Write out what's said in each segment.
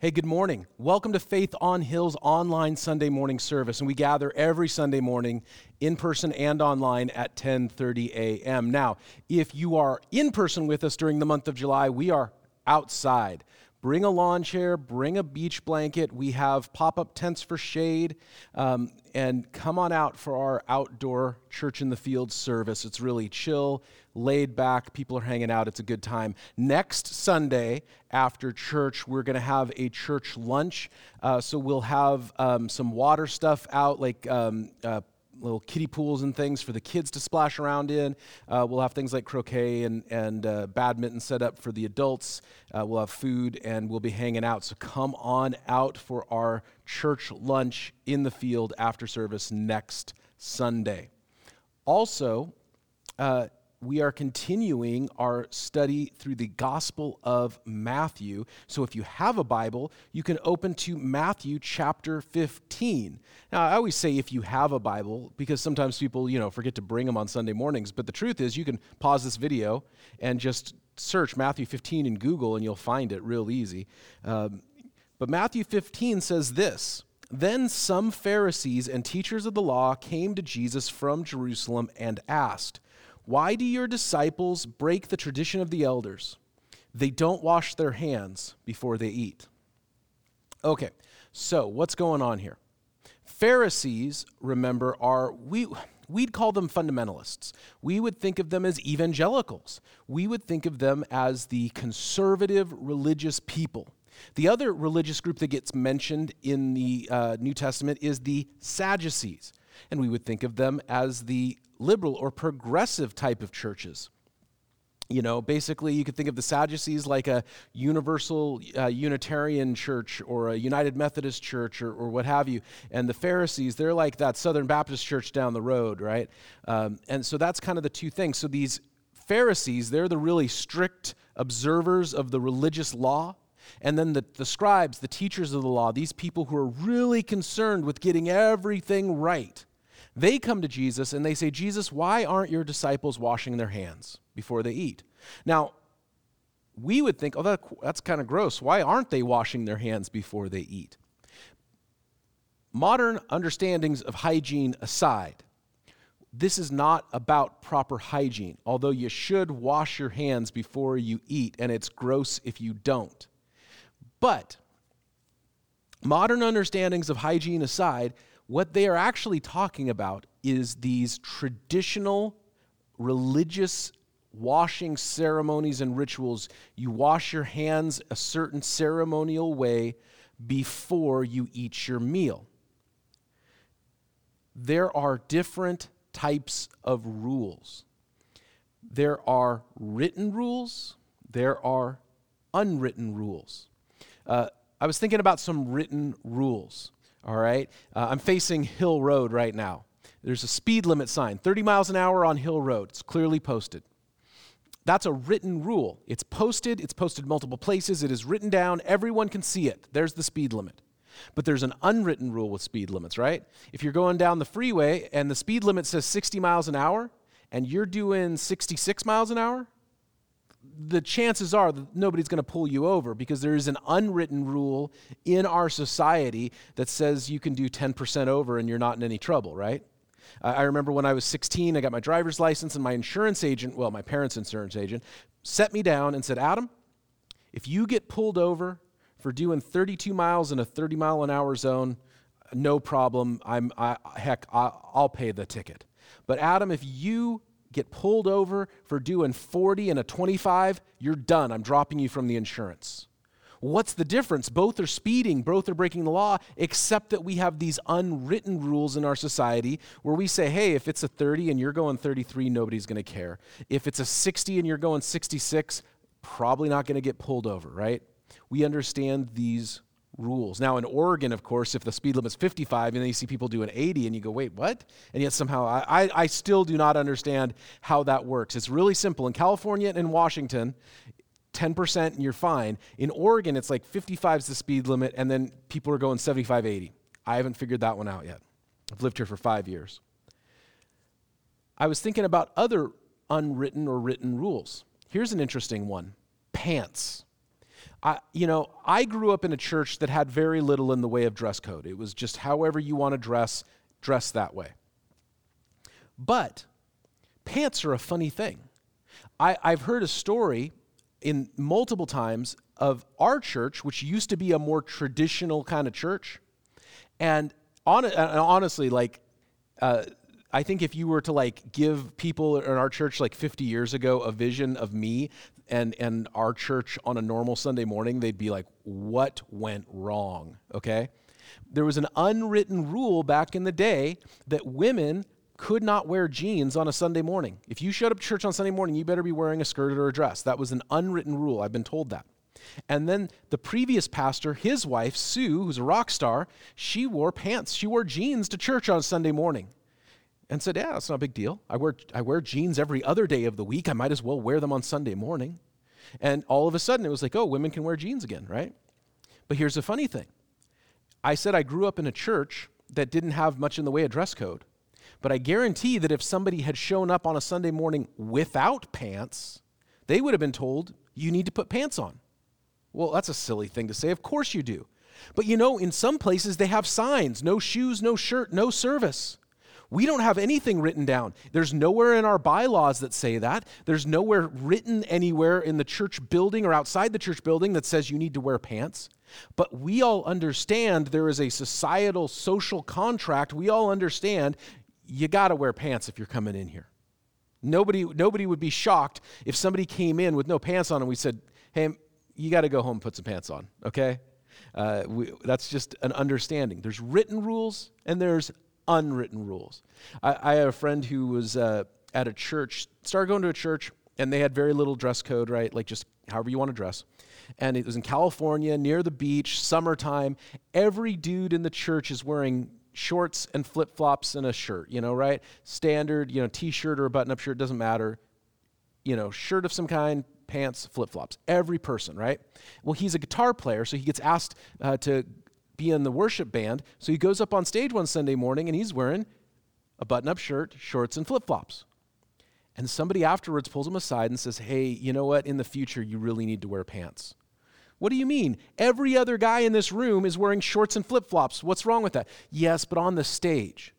Hey, good morning. Welcome to Faith on Hill's online Sunday morning service. And we gather every Sunday morning in person and online at 10:30 a.m. Now, if you are in person with us during the month of July, we are outside. Bring a lawn chair, bring a beach blanket. We have pop up tents for shade. Um, and come on out for our outdoor church in the field service. It's really chill, laid back. People are hanging out. It's a good time. Next Sunday after church, we're going to have a church lunch. Uh, so we'll have um, some water stuff out, like um, uh, little kiddie pools and things for the kids to splash around in. Uh, we'll have things like croquet and, and uh, badminton set up for the adults. Uh, we'll have food and we'll be hanging out. So come on out for our church lunch in the field after service next Sunday. Also, uh, we are continuing our study through the Gospel of Matthew. So if you have a Bible, you can open to Matthew chapter 15. Now, I always say if you have a Bible because sometimes people, you know, forget to bring them on Sunday mornings, but the truth is you can pause this video and just search Matthew 15 in Google and you'll find it real easy. Um, but Matthew 15 says this, then some Pharisees and teachers of the law came to Jesus from Jerusalem and asked, why do your disciples break the tradition of the elders? They don't wash their hands before they eat. Okay, so what's going on here? Pharisees, remember, are we we'd call them fundamentalists. We would think of them as evangelicals. We would think of them as the conservative religious people. The other religious group that gets mentioned in the uh, New Testament is the Sadducees, and we would think of them as the liberal or progressive type of churches. You know, basically, you could think of the Sadducees like a universal uh, Unitarian church or a United Methodist church or, or, what have you. And the Pharisees, they're like that Southern Baptist church down the road, right? Um, and so that's kind of the two things. So these Pharisees, they're the really strict observers of the religious law. And then the, the scribes, the teachers of the law, these people who are really concerned with getting everything right. They come to Jesus and they say, Jesus, why aren't your disciples washing their hands before they eat? Now, we would think, oh, that, that's kind of gross. Why aren't they washing their hands before they eat? Modern understandings of hygiene aside, this is not about proper hygiene, although you should wash your hands before you eat, and it's gross if you don't. But modern understandings of hygiene aside, what they are actually talking about is these traditional religious washing ceremonies and rituals. You wash your hands a certain ceremonial way before you eat your meal. There are different types of rules. There are written rules, there are unwritten rules. Uh, I was thinking about some written rules all right? Uh, I'm facing Hill Road right now. There's a speed limit sign, 30 miles an hour on Hill Road. It's clearly posted. That's a written rule. It's posted, it's posted multiple places, it is written down, everyone can see it. There's the speed limit. But there's an unwritten rule with speed limits, right? If you're going down the freeway and the speed limit says 60 miles an hour and you're doing 66 miles an hour, the chances are that nobody's going to pull you over because there is an unwritten rule in our society that says you can do 10% over and you're not in any trouble, right? I remember when I was 16, I got my driver's license, and my insurance agent, well, my parents' insurance agent, set me down and said, Adam, if you get pulled over for doing 32 miles in a 30 mile an hour zone, no problem. I'm, I, heck, I'll pay the ticket. But Adam, if you get pulled over for doing 40 and a 25, you're done. I'm dropping you from the insurance. What's the difference? Both are speeding, both are breaking the law, except that we have these unwritten rules in our society where we say, hey, if it's a 30 and you're going 33, nobody's going to care. If it's a 60 and you're going 66, probably not going to get pulled over, right? We understand these rules. Now, in Oregon, of course, if the speed limit's 55 and then you see people doing 80 and you go, wait, what? And yet somehow I, I, still do not understand how that works. It's really simple. In California and in Washington, 10% and you're fine. In Oregon, it's like 55 is the speed limit and then people are going 75, 80. I haven't figured that one out yet. I've lived here for five years. I was thinking about other unwritten or written rules. Here's an interesting one pants. I, you know, I grew up in a church that had very little in the way of dress code. It was just however you want to dress, dress that way. But pants are a funny thing. I, I've heard a story in multiple times of our church, which used to be a more traditional kind of church. And, on, honestly, like, uh, I think if you were to like give people in our church like 50 years ago a vision of me and and our church on a normal Sunday morning, they'd be like, "What went wrong?" Okay? There was an unwritten rule back in the day that women could not wear jeans on a Sunday morning. If you showed up to church on Sunday morning, you better be wearing a skirt or a dress. That was an unwritten rule. I've been told that. And then the previous pastor, his wife, Sue, who's a rock star, she wore pants. She wore jeans to church on Sunday morning and said, Yeah, it's not a big deal. I wear, I wear jeans every other day of the week. I might as well wear them on Sunday morning. And all of a sudden, it was like, Oh, women can wear jeans again, right? But here's the funny thing I said I grew up in a church that didn't have much in the way of dress code. But I guarantee that if somebody had shown up on a Sunday morning without pants, they would have been told, You need to put pants on. Well, that's a silly thing to say. Of course you do. But you know, in some places they have signs no shoes, no shirt, no service. We don't have anything written down. There's nowhere in our bylaws that say that. There's nowhere written anywhere in the church building or outside the church building that says you need to wear pants. But we all understand there is a societal social contract. We all understand you got to wear pants if you're coming in here. Nobody, nobody would be shocked if somebody came in with no pants on and we said, hey, you got to go home and put some pants on, okay? Uh, we, that's just an understanding. There's written rules and there's unwritten rules. I, I have a friend who was uh, at a church, started going to a church, and they had very little dress code, right? Like just however you want to dress. And it was in California, near the beach, summertime. Every dude in the church is wearing shorts and flip flops and a shirt, you know, right? Standard, you know, t shirt or a button up shirt, doesn't matter. You know, shirt of some kind, pants, flip flops. Every person, right? Well, he's a guitar player, so he gets asked uh, to be in the worship band. So he goes up on stage one Sunday morning and he's wearing a button up shirt, shorts, and flip flops. And somebody afterwards pulls him aside and says, Hey, you know what? In the future, you really need to wear pants. What do you mean? Every other guy in this room is wearing shorts and flip flops. What's wrong with that? Yes, but on the stage.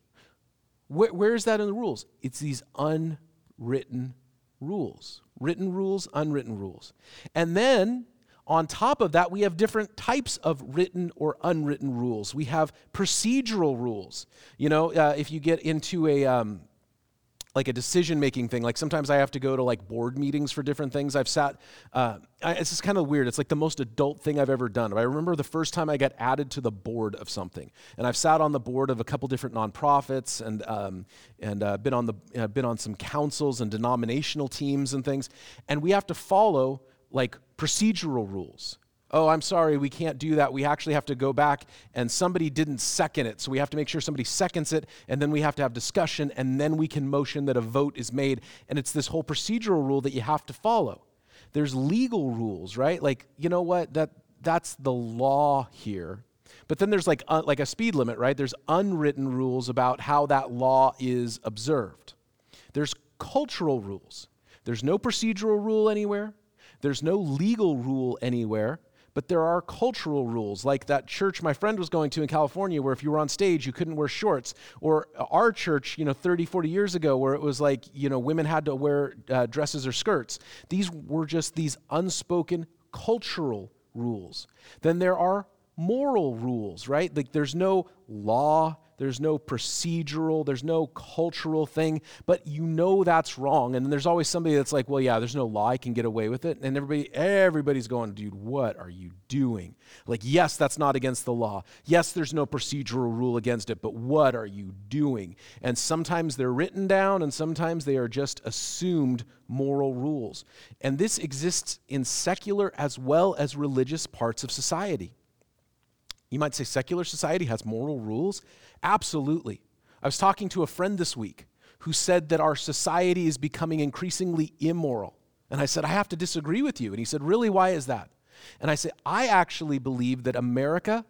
Where, where is that in the rules? It's these unwritten rules. Written rules, unwritten rules. And then on top of that, we have different types of written or unwritten rules. We have procedural rules. You know, uh, if you get into a, um, like a decision making thing. Like sometimes I have to go to like board meetings for different things. I've sat, uh, I, it's just kind of weird. It's like the most adult thing I've ever done. I remember the first time I got added to the board of something, and I've sat on the board of a couple different nonprofits and um, and uh, been on the uh, been on some councils and denominational teams and things, and we have to follow like procedural rules oh, I'm sorry, we can't do that. We actually have to go back and somebody didn't second it. So we have to make sure somebody seconds it, and then we have to have discussion, and then we can motion that a vote is made. And it's this whole procedural rule that you have to follow. There's legal rules, right? Like, you know what? That, that's the law here. But then there's like, uh, like a speed limit, right? There's unwritten rules about how that law is observed. There's cultural rules. There's no procedural rule anywhere. There's no legal rule anywhere but there are cultural rules, like that church my friend was going to in California, where if you were on stage, you couldn't wear shorts. Or our church, you know, 30, 40 years ago, where it was like, you know, women had to wear uh, dresses or skirts. These were just these unspoken cultural rules. Then there are moral rules, right? Like there's no law there's no procedural, there's no cultural thing, but you know that's wrong. And then there's always somebody that's like, well, yeah, there's no law, I can get away with it. And everybody, everybody's going, dude, what are you doing? Like, yes, that's not against the law. Yes, there's no procedural rule against it, but what are you doing? And sometimes they're written down, and sometimes they are just assumed moral rules. And this exists in secular as well as religious parts of society. You might say secular society has moral rules. Absolutely. I was talking to a friend this week who said that our society is becoming increasingly immoral. And I said, I have to disagree with you. And he said, Really, why is that? And I said, I actually believe that America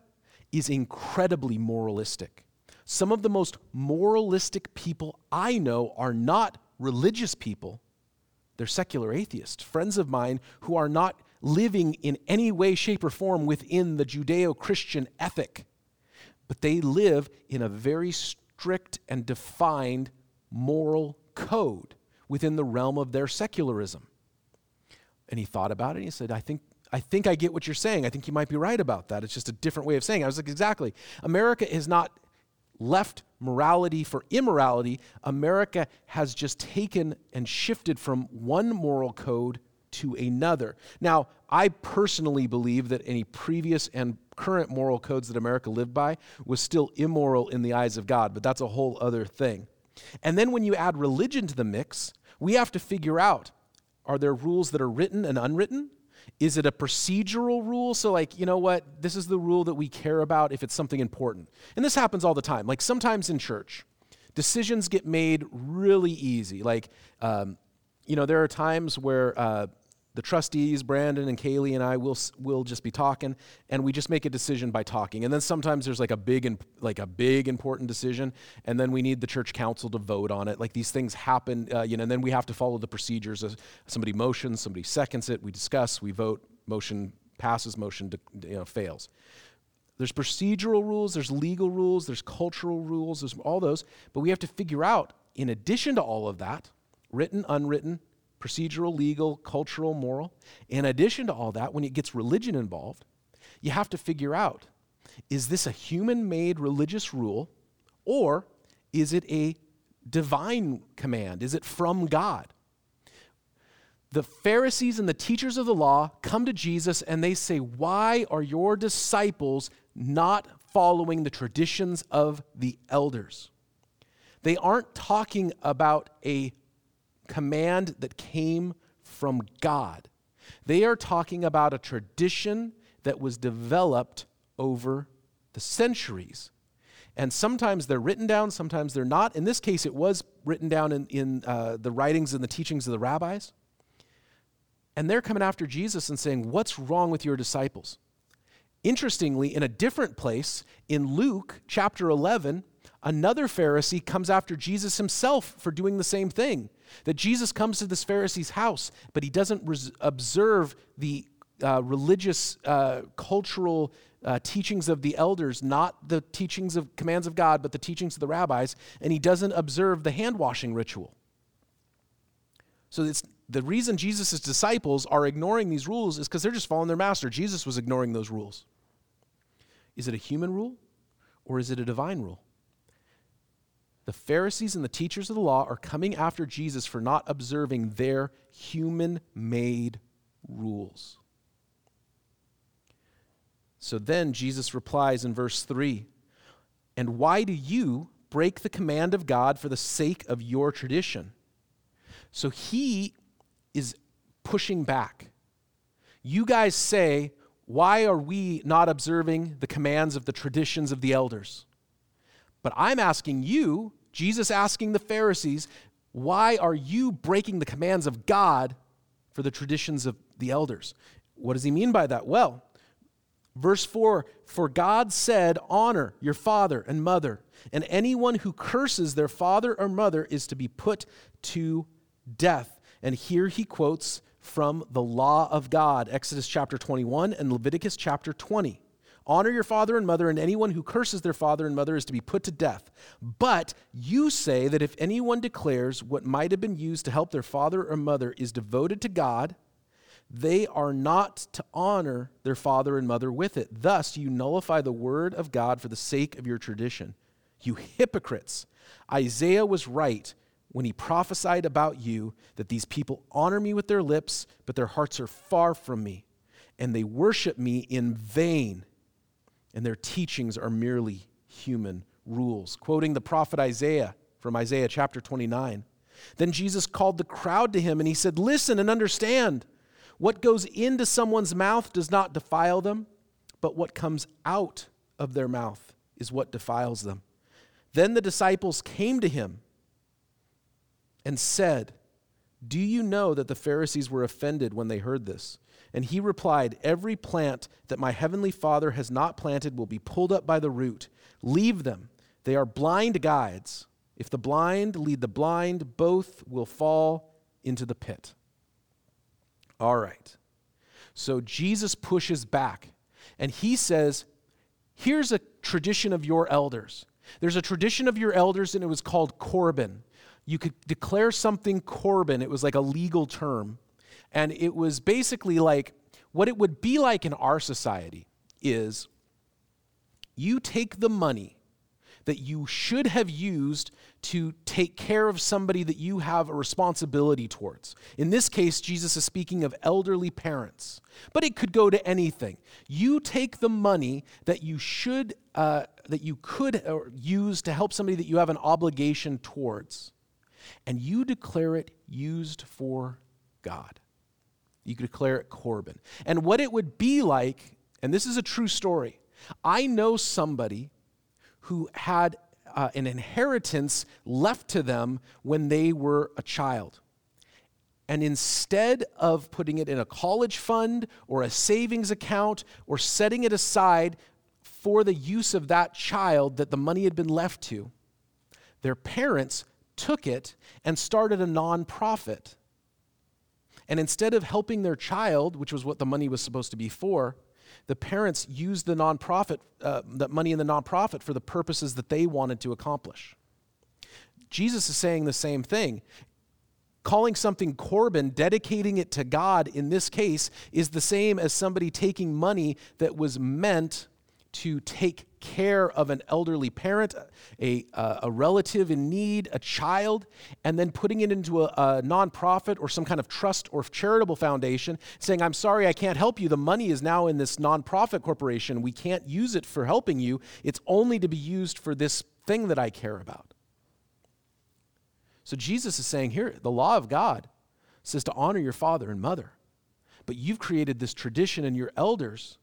is incredibly moralistic. Some of the most moralistic people I know are not religious people, they're secular atheists, friends of mine who are not living in any way, shape, or form within the Judeo Christian ethic, but they live in a very strict and defined moral code within the realm of their secularism. And he thought about it and he said, I think, I think I get what you're saying. I think you might be right about that. It's just a different way of saying it. I was like, exactly. America has not left morality for immorality. America has just taken and shifted from one moral code to another. Now, I personally believe that any previous and current moral codes that America lived by was still immoral in the eyes of God, but that's a whole other thing. And then when you add religion to the mix, we have to figure out are there rules that are written and unwritten? Is it a procedural rule? So, like, you know what? This is the rule that we care about if it's something important. And this happens all the time. Like, sometimes in church, decisions get made really easy. Like, um, you know, there are times where uh, the trustees, Brandon and Kaylee and I will will just be talking, and we just make a decision by talking. And then sometimes there's like a big and like a big important decision, and then we need the church council to vote on it. Like these things happen, uh, you know. And then we have to follow the procedures. Somebody motions, somebody seconds it, we discuss, we vote. Motion passes, motion you know, fails. There's procedural rules, there's legal rules, there's cultural rules, there's all those. But we have to figure out, in addition to all of that, written, unwritten, procedural, legal, cultural, moral. In addition to all that, when it gets religion involved, you have to figure out is this a human made religious rule or is it a divine command? Is it from God? The Pharisees and the teachers of the law come to Jesus and they say, Why are your disciples not following the traditions of the elders? They aren't talking about a command that came from God. They are talking about a tradition that was developed over the centuries. And sometimes they're written down, sometimes they're not. In this case, it was written down in, in uh, the writings and the teachings of the rabbis. And they're coming after Jesus and saying, What's wrong with your disciples? Interestingly, in a different place, in Luke chapter 11, another Pharisee comes after Jesus himself for doing the same thing. That Jesus comes to this Pharisee's house, but he doesn't res- observe the uh, religious, uh, cultural uh, teachings of the elders, not the teachings of commands of God, but the teachings of the rabbis, and he doesn't observe the hand washing ritual. So it's the reason Jesus' disciples are ignoring these rules is because they're just following their master. Jesus was ignoring those rules. Is it a human rule or is it a divine rule? The Pharisees and the teachers of the law are coming after Jesus for not observing their human made rules. So then Jesus replies in verse 3 And why do you break the command of God for the sake of your tradition? So he is pushing back. You guys say, Why are we not observing the commands of the traditions of the elders? But I'm asking you, Jesus asking the Pharisees, Why are you breaking the commands of God for the traditions of the elders? What does he mean by that? Well, verse 4 For God said, Honor your father and mother, and anyone who curses their father or mother is to be put to death. And here he quotes from the law of God, Exodus chapter 21 and Leviticus chapter 20. Honor your father and mother, and anyone who curses their father and mother is to be put to death. But you say that if anyone declares what might have been used to help their father or mother is devoted to God, they are not to honor their father and mother with it. Thus, you nullify the word of God for the sake of your tradition. You hypocrites! Isaiah was right when he prophesied about you that these people honor me with their lips, but their hearts are far from me, and they worship me in vain and their teachings are merely human rules. Quoting the prophet Isaiah from Isaiah chapter 29. Then Jesus called the crowd to him and he said, Listen and understand. What goes into someone's mouth does not defile them, but what comes out of their mouth is what defiles them. Then the disciples came to him and said, Do you know that the Pharisees were offended when they heard this? And he replied, Every plant that my heavenly Father has not planted will be pulled up by the root. Leave them. They are blind guides. If the blind lead the blind, both will fall into the pit. All right. So Jesus pushes back and he says, Here's a tradition of your elders. There's a tradition of your elders, and it was called Corban. You could declare something Corban, it was like a legal term. And it was basically like what it would be like in our society is you take the money that you should have used to take care of somebody that you have a responsibility towards. In this case, Jesus is speaking of elderly parents, but it could go to anything. You take the money that you should, uh, that you could uh, use to help somebody that you have an obligation towards, and you declare it used for God. You could declare it Corban. And what it would be like, and this is a true story, I know somebody who had uh, an inheritance left to them when they were a child. And instead of putting it in a college fund or a savings account or setting it aside for the use of that child that the money had been left to, their parents took it and started a nonprofit. And instead of helping their child, which was what the money was supposed to be for, the parents used the nonprofit, uh, that money in the nonprofit for the purposes that they wanted to accomplish. Jesus is saying the same thing. Calling something Corban, dedicating it to God in this case, is the same as somebody taking money that was meant to take care of an elderly parent, a, a relative in need, a child, and then putting it into a, a nonprofit or some kind of trust or charitable foundation, saying, I'm sorry, I can't help you. The money is now in this nonprofit corporation. We can't use it for helping you. It's only to be used for this thing that I care about. So Jesus is saying here, the law of God says to honor your father and mother. But you've created this tradition in your elders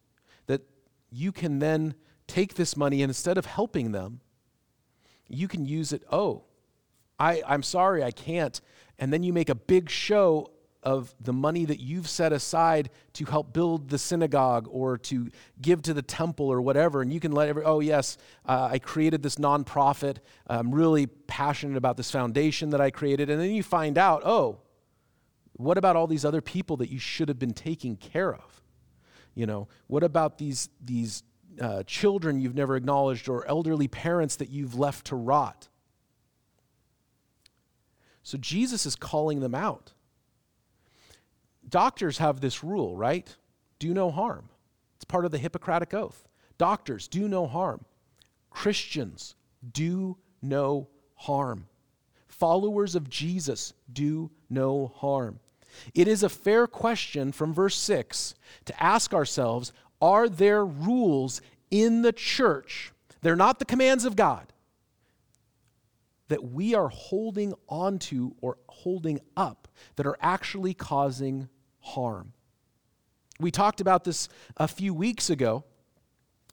that you can then take this money and instead of helping them, you can use it. Oh, I, I'm sorry, I can't. And then you make a big show of the money that you've set aside to help build the synagogue or to give to the temple or whatever. And you can let every, oh, yes, uh, I created this nonprofit. I'm really passionate about this foundation that I created. And then you find out, oh, what about all these other people that you should have been taking care of? You know, what about these, these uh, children you've never acknowledged or elderly parents that you've left to rot? So Jesus is calling them out. Doctors have this rule, right? Do no harm. It's part of the Hippocratic Oath. Doctors, do no harm. Christians, do no harm. Followers of Jesus, do no harm. It is a fair question from verse 6 to ask ourselves are there rules in the church? They're not the commands of God that we are holding onto or holding up that are actually causing harm. We talked about this a few weeks ago.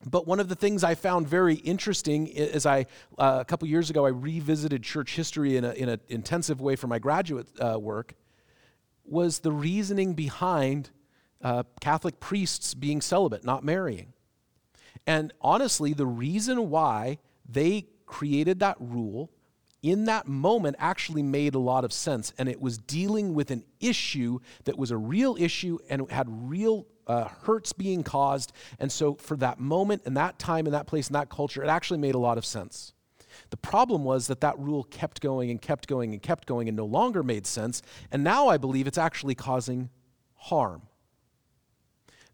But one of the things I found very interesting is I, uh, a couple years ago, I revisited church history in an intensive way for my graduate uh, work was the reasoning behind uh, Catholic priests being celibate, not marrying. And honestly, the reason why they created that rule in that moment actually made a lot of sense. And it was dealing with an issue that was a real issue and had real uh, hurts being caused. And so, for that moment and that time and that place and that culture, it actually made a lot of sense. The problem was that that rule kept going and kept going and kept going and no longer made sense. And now I believe it's actually causing harm.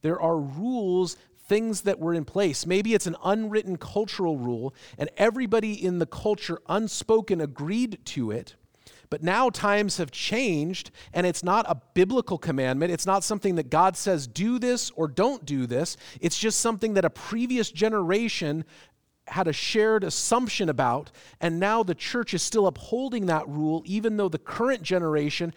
There are rules, things that were in place. Maybe it's an unwritten cultural rule, and everybody in the culture unspoken agreed to it. But now times have changed, and it's not a biblical commandment. It's not something that God says, do this or don't do this. It's just something that a previous generation had a shared assumption about, and now the church is still upholding that rule, even though the current generation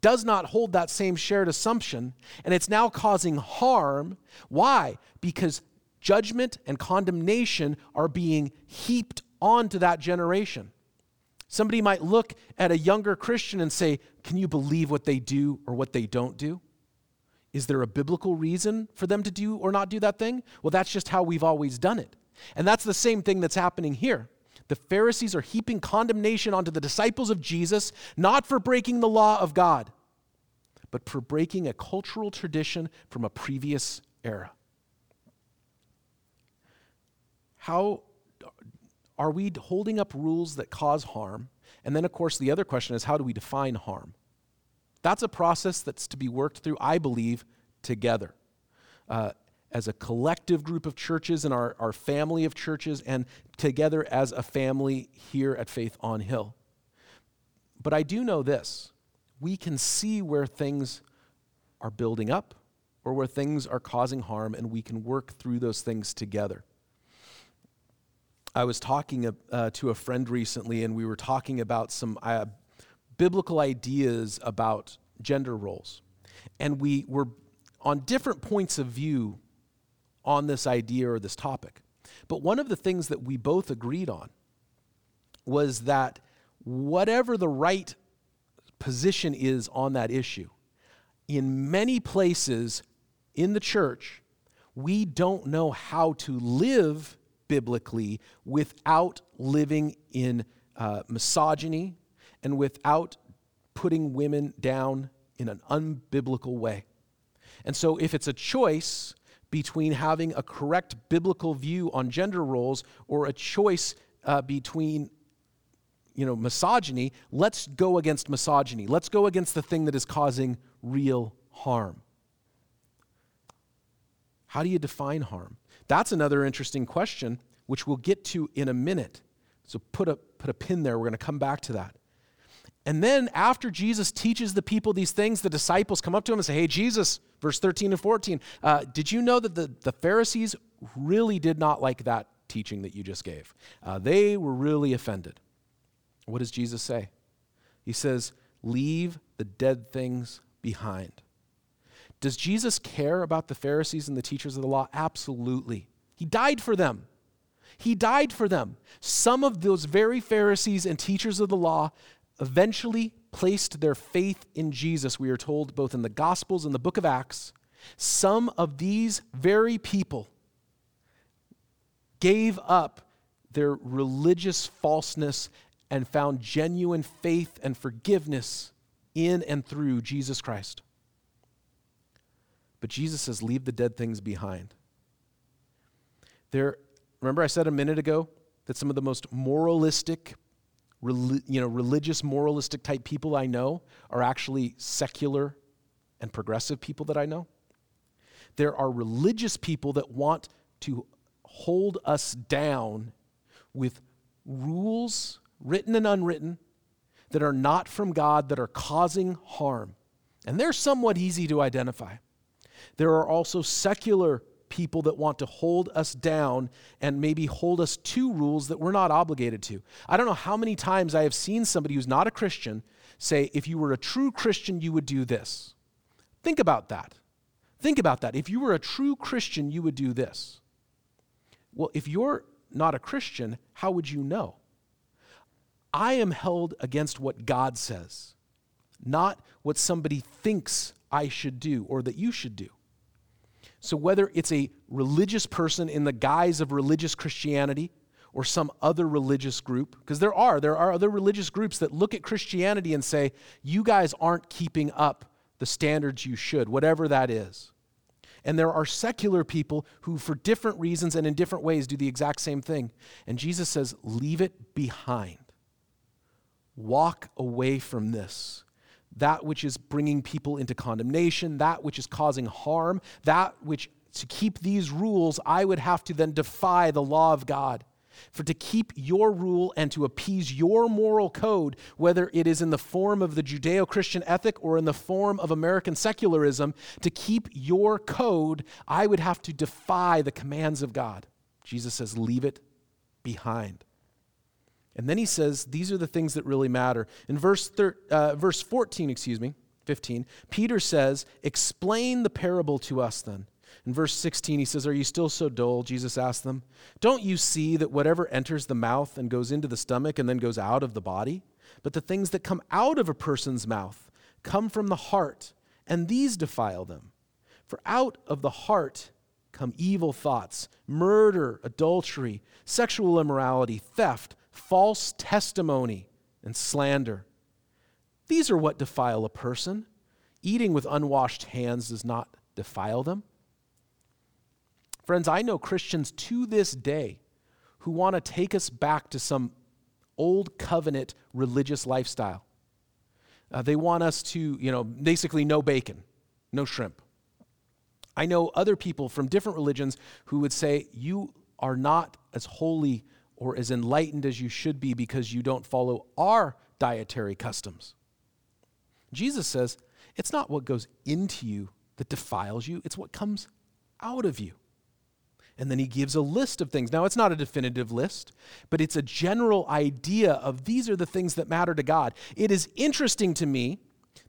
does not hold that same shared assumption, and it's now causing harm. Why? Because judgment and condemnation are being heaped onto that generation. Somebody might look at a younger Christian and say, Can you believe what they do or what they don't do? Is there a biblical reason for them to do or not do that thing? Well, that's just how we've always done it. And that's the same thing that's happening here. The Pharisees are heaping condemnation onto the disciples of Jesus, not for breaking the law of God, but for breaking a cultural tradition from a previous era. How are we holding up rules that cause harm? And then, of course, the other question is how do we define harm? That's a process that's to be worked through, I believe, together. Uh, as a collective group of churches and our, our family of churches, and together as a family here at Faith on Hill. But I do know this we can see where things are building up or where things are causing harm, and we can work through those things together. I was talking uh, to a friend recently, and we were talking about some uh, biblical ideas about gender roles. And we were on different points of view on this idea or this topic. But one of the things that we both agreed on was that whatever the right position is on that issue, in many places in the church, we don't know how to live biblically without living in uh, misogyny and without putting women down in an unbiblical way. And so, if it's a choice between having a correct biblical view on gender roles or a choice uh, between you know misogyny let's go against misogyny. Let's go against the thing that is causing real harm. How do you define harm? That's another interesting question which we'll get to in a minute. So put a put a pin there. We're going to come back to that and then after Jesus teaches the people these things, the disciples come up to him and say, Hey, Jesus, verse 13 and 14, uh, did you know that the, the Pharisees really did not like that teaching that you just gave? Uh, they were really offended. What does Jesus say? He says, Leave the dead things behind. Does Jesus care about the Pharisees and the teachers of the law? Absolutely. He died for them. He died for them. Some of those very Pharisees and teachers of the law eventually placed their faith in Jesus, we are told both in the Gospels and the book of Acts, some of these very people gave up their religious falseness and found genuine faith and forgiveness in and through Jesus Christ. But Jesus says, Leave the dead things behind. There, remember, I said a minute ago that some of the most moralistic you know, religious, moralistic type people I know are actually secular and progressive people that I know. There are religious people that want to hold us down with rules, written and unwritten, that are not from God, that are causing harm. And they're somewhat easy to identify. There are also secular people that want to hold us down and maybe hold us to rules that we're not obligated to. I don't know how many times I have seen somebody who's not a Christian say, if you were a true Christian, you would do this. Think about that. Think about that. If you were a true Christian, you would do this. Well, if you're not a Christian, how would you know? I am held against what God says, not what somebody thinks I should do or that you should do. So, whether it's a religious person in the guise of religious Christianity or some other religious group, because there are, there are other religious groups that look at Christianity and say, you guys aren't keeping up the standards you should, whatever that is. And there are secular people who, for different reasons and in different ways, do the exact same thing. And Jesus says, leave it behind. Walk away from this that which is bringing people into condemnation, that which is causing harm, that which, to keep these rules, I would have to then defy the law of God. For to keep your rule and to appease your moral code, whether it is in the form of the Judeo Christian ethic or in the form of American secularism, to keep your code, I would have to defy the commands of God. Jesus says, leave it behind. And then he says, these are the things that really matter. In verse, thir- uh, verse 14, excuse me, 15, Peter says, explain the parable to us then. In verse 16, he says, Are you still so dull? Jesus asked them. Don't you see that whatever enters the mouth and goes into the stomach and then goes out of the body? But the things that come out of a person's mouth come from the heart, and these defile them. For out of the heart come evil thoughts, murder, adultery, sexual immorality, theft false testimony, and slander. These are what defile a person. eating with unwashed hands does not defile them. Friends, I know Christians to this day who want to take us back to some old covenant religious lifestyle. Uh, they want us to, you know, basically no bacon, no shrimp. I know other people from different religions who would say, You are not as holy or as enlightened as you should be because you don't follow our dietary customs. Jesus says, It's not what goes into you that defiles you, it's what comes out of you. And then he gives a list of things. Now, it's not a definitive list, but it's a general idea of these are the things that matter to God. It is interesting to me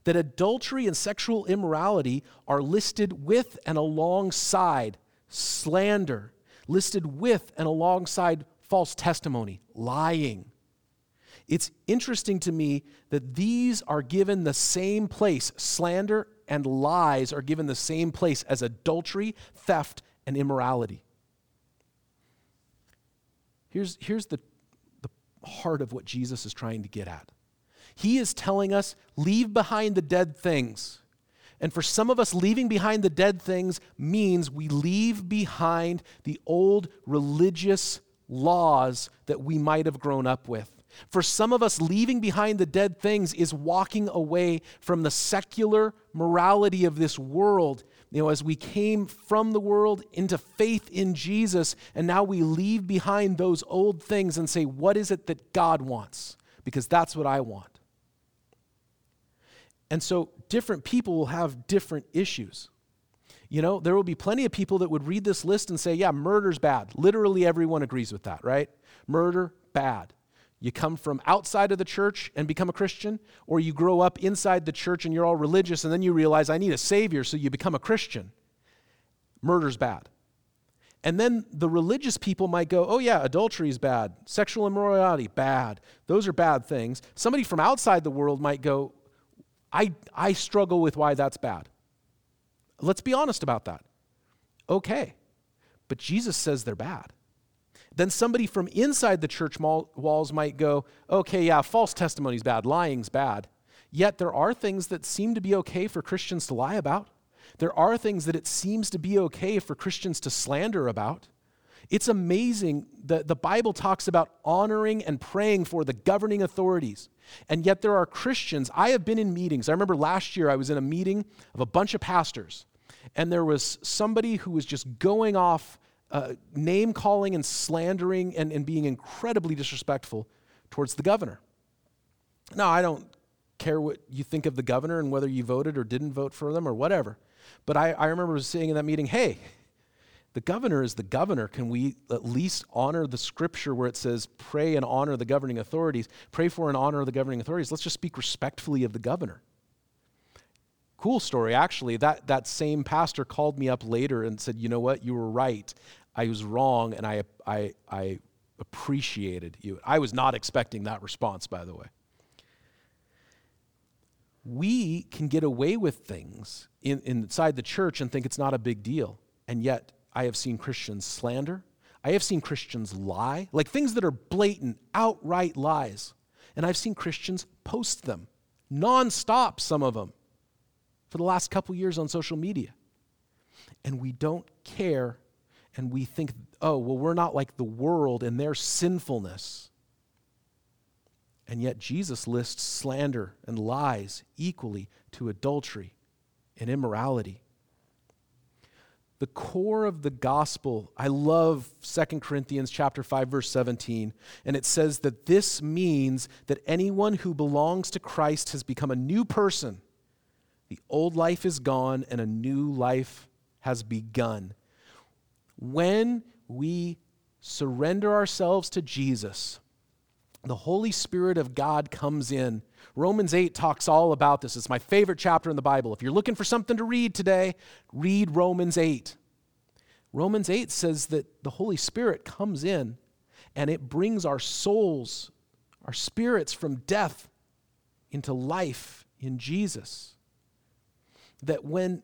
that adultery and sexual immorality are listed with and alongside slander, listed with and alongside false testimony, lying. It's interesting to me that these are given the same place. Slander and lies are given the same place as adultery, theft, and immorality. Here's, here's the, the heart of what Jesus is trying to get at. He is telling us, leave behind the dead things. And for some of us, leaving behind the dead things means we leave behind the old religious laws that we might have grown up with. For some of us, leaving behind the dead things is walking away from the secular morality of this world you know, as we came from the world into faith in Jesus, and now we leave behind those old things and say, what is it that God wants? Because that's what I want. And so different people will have different issues. You know, there will be plenty of people that would read this list and say, yeah, murder's bad. Literally everyone agrees with that, right? Murder, bad. You come from outside of the church and become a Christian, or you grow up inside the church and you're all religious, and then you realize, I need a Savior, so you become a Christian. Murder's bad. And then the religious people might go, oh, yeah, adultery is bad. Sexual immorality, bad. Those are bad things. Somebody from outside the world might go, I, I struggle with why that's bad. Let's be honest about that. Okay. But Jesus says they're bad then somebody from inside the church walls might go, okay, yeah, false testimony is bad, lying's bad. Yet there are things that seem to be okay for Christians to lie about. There are things that it seems to be okay for Christians to slander about. It's amazing that the Bible talks about honoring and praying for the governing authorities. And yet there are Christians. I have been in meetings. I remember last year I was in a meeting of a bunch of pastors, and there was somebody who was just going off uh, name calling and slandering and, and being incredibly disrespectful towards the governor. Now, I don't care what you think of the governor and whether you voted or didn't vote for them or whatever. But I, I remember saying in that meeting, hey, the governor is the governor. Can we at least honor the scripture where it says, pray and honor the governing authorities? Pray for and honor the governing authorities. Let's just speak respectfully of the governor. Cool story, actually. That, that same pastor called me up later and said, You know what? You were right. I was wrong, and I, I, I appreciated you. I was not expecting that response, by the way. We can get away with things in, inside the church and think it's not a big deal. And yet, I have seen Christians slander. I have seen Christians lie, like things that are blatant, outright lies. And I've seen Christians post them nonstop, some of them for the last couple years on social media. And we don't care, and we think, oh, well, we're not like the world and their sinfulness. And yet, Jesus lists slander and lies equally to adultery and immorality. The core of the gospel, I love 2 Corinthians chapter 5 verse 17, and it says that this means that anyone who belongs to Christ has become a new person. The old life is gone and a new life has begun. When we surrender ourselves to Jesus, the Holy Spirit of God comes in. Romans 8 talks all about this. It's my favorite chapter in the Bible. If you're looking for something to read today, read Romans 8. Romans 8 says that the Holy Spirit comes in and it brings our souls, our spirits from death into life in Jesus that when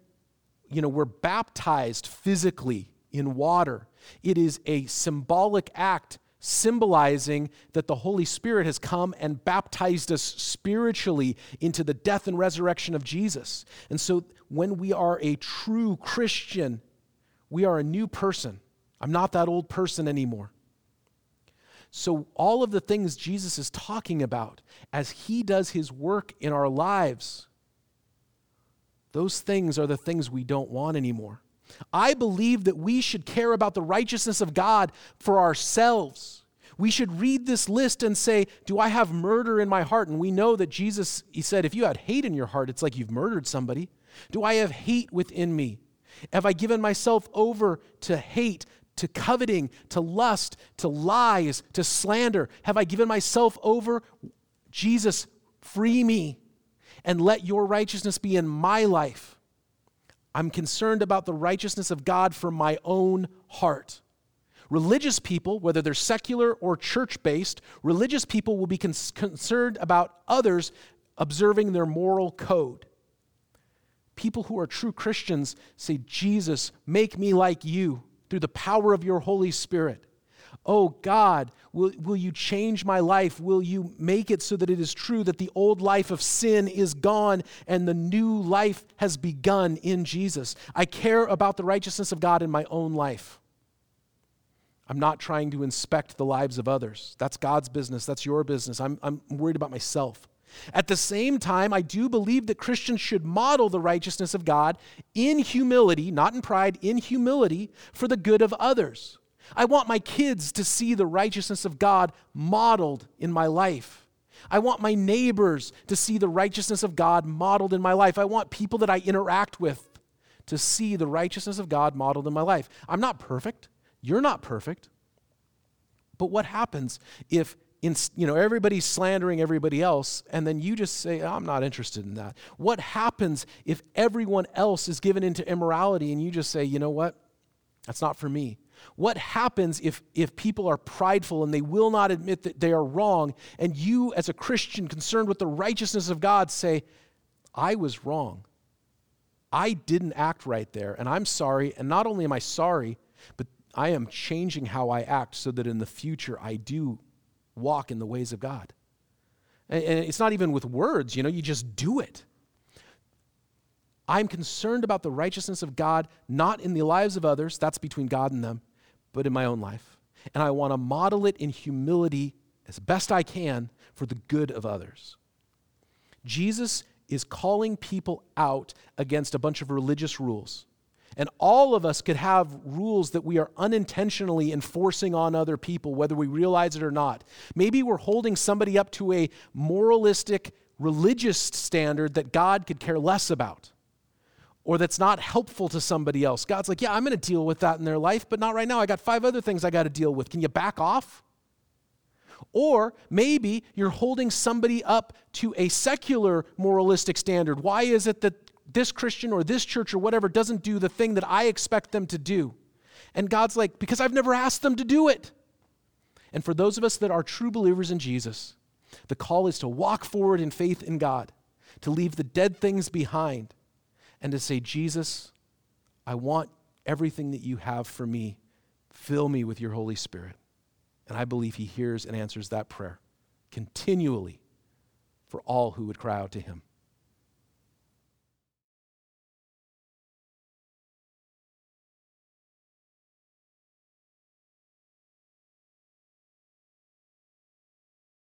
you know we're baptized physically in water, it is a symbolic act symbolizing that the Holy Spirit has come and baptized us spiritually into the death and resurrection of Jesus. And so when we are a true Christian, we are a new person. I'm not that old person anymore. So, all of the things Jesus is talking about as he does his work in our lives, those things are the things we don't want anymore. I believe that we should care about the righteousness of God for ourselves. We should read this list and say, Do I have murder in my heart? And we know that Jesus, he said, if you had hate in your heart, it's like you've murdered somebody. Do I have hate within me? Have I given myself over to hate, to coveting, to lust, to lies, to slander? Have I given myself over? Jesus, free me and let your righteousness be in my life. I'm concerned about the righteousness of God for my own heart. Religious people, whether they're secular or church based, religious people will be con- concerned about others observing their moral code. People who are true Christians say, Jesus, make me like you through the power of your Holy Spirit. Oh God, will, will you change my life? Will you make it so that it is true that the old life of sin is gone and the new life has begun in Jesus? I care about the righteousness of God in my own life. I'm not trying to inspect the lives of others. That's God's business, that's your business. I'm, I'm worried about myself. At the same time, I do believe that Christians should model the righteousness of God in humility, not in pride, in humility, for the good of others. I want my kids to see the righteousness of God modeled in my life. I want my neighbors to see the righteousness of God modeled in my life. I want people that I interact with to see the righteousness of God modeled in my life. I'm not perfect. You're not perfect. But what happens if in, you know everybody's slandering everybody else and then you just say i'm not interested in that what happens if everyone else is given into immorality and you just say you know what that's not for me what happens if, if people are prideful and they will not admit that they are wrong, and you, as a Christian concerned with the righteousness of God, say, I was wrong. I didn't act right there, and I'm sorry. And not only am I sorry, but I am changing how I act so that in the future I do walk in the ways of God. And, and it's not even with words, you know, you just do it. I'm concerned about the righteousness of God, not in the lives of others, that's between God and them, but in my own life. And I want to model it in humility as best I can for the good of others. Jesus is calling people out against a bunch of religious rules. And all of us could have rules that we are unintentionally enforcing on other people, whether we realize it or not. Maybe we're holding somebody up to a moralistic religious standard that God could care less about or that's not helpful to somebody else. God's like, yeah, I'm going to deal with that in their life, but not right now. I got five other things I got to deal with. Can you back off? Or maybe you're holding somebody up to a secular moralistic standard. Why is it that this Christian or this church or whatever doesn't do the thing that I expect them to do? And God's like, because I've never asked them to do it. And for those of us that are true believers in Jesus, the call is to walk forward in faith in God, to leave the dead things behind and to say, Jesus, I want everything that you have for me. Fill me with your Holy Spirit. And I believe he hears and answers that prayer continually for all who would cry out to him.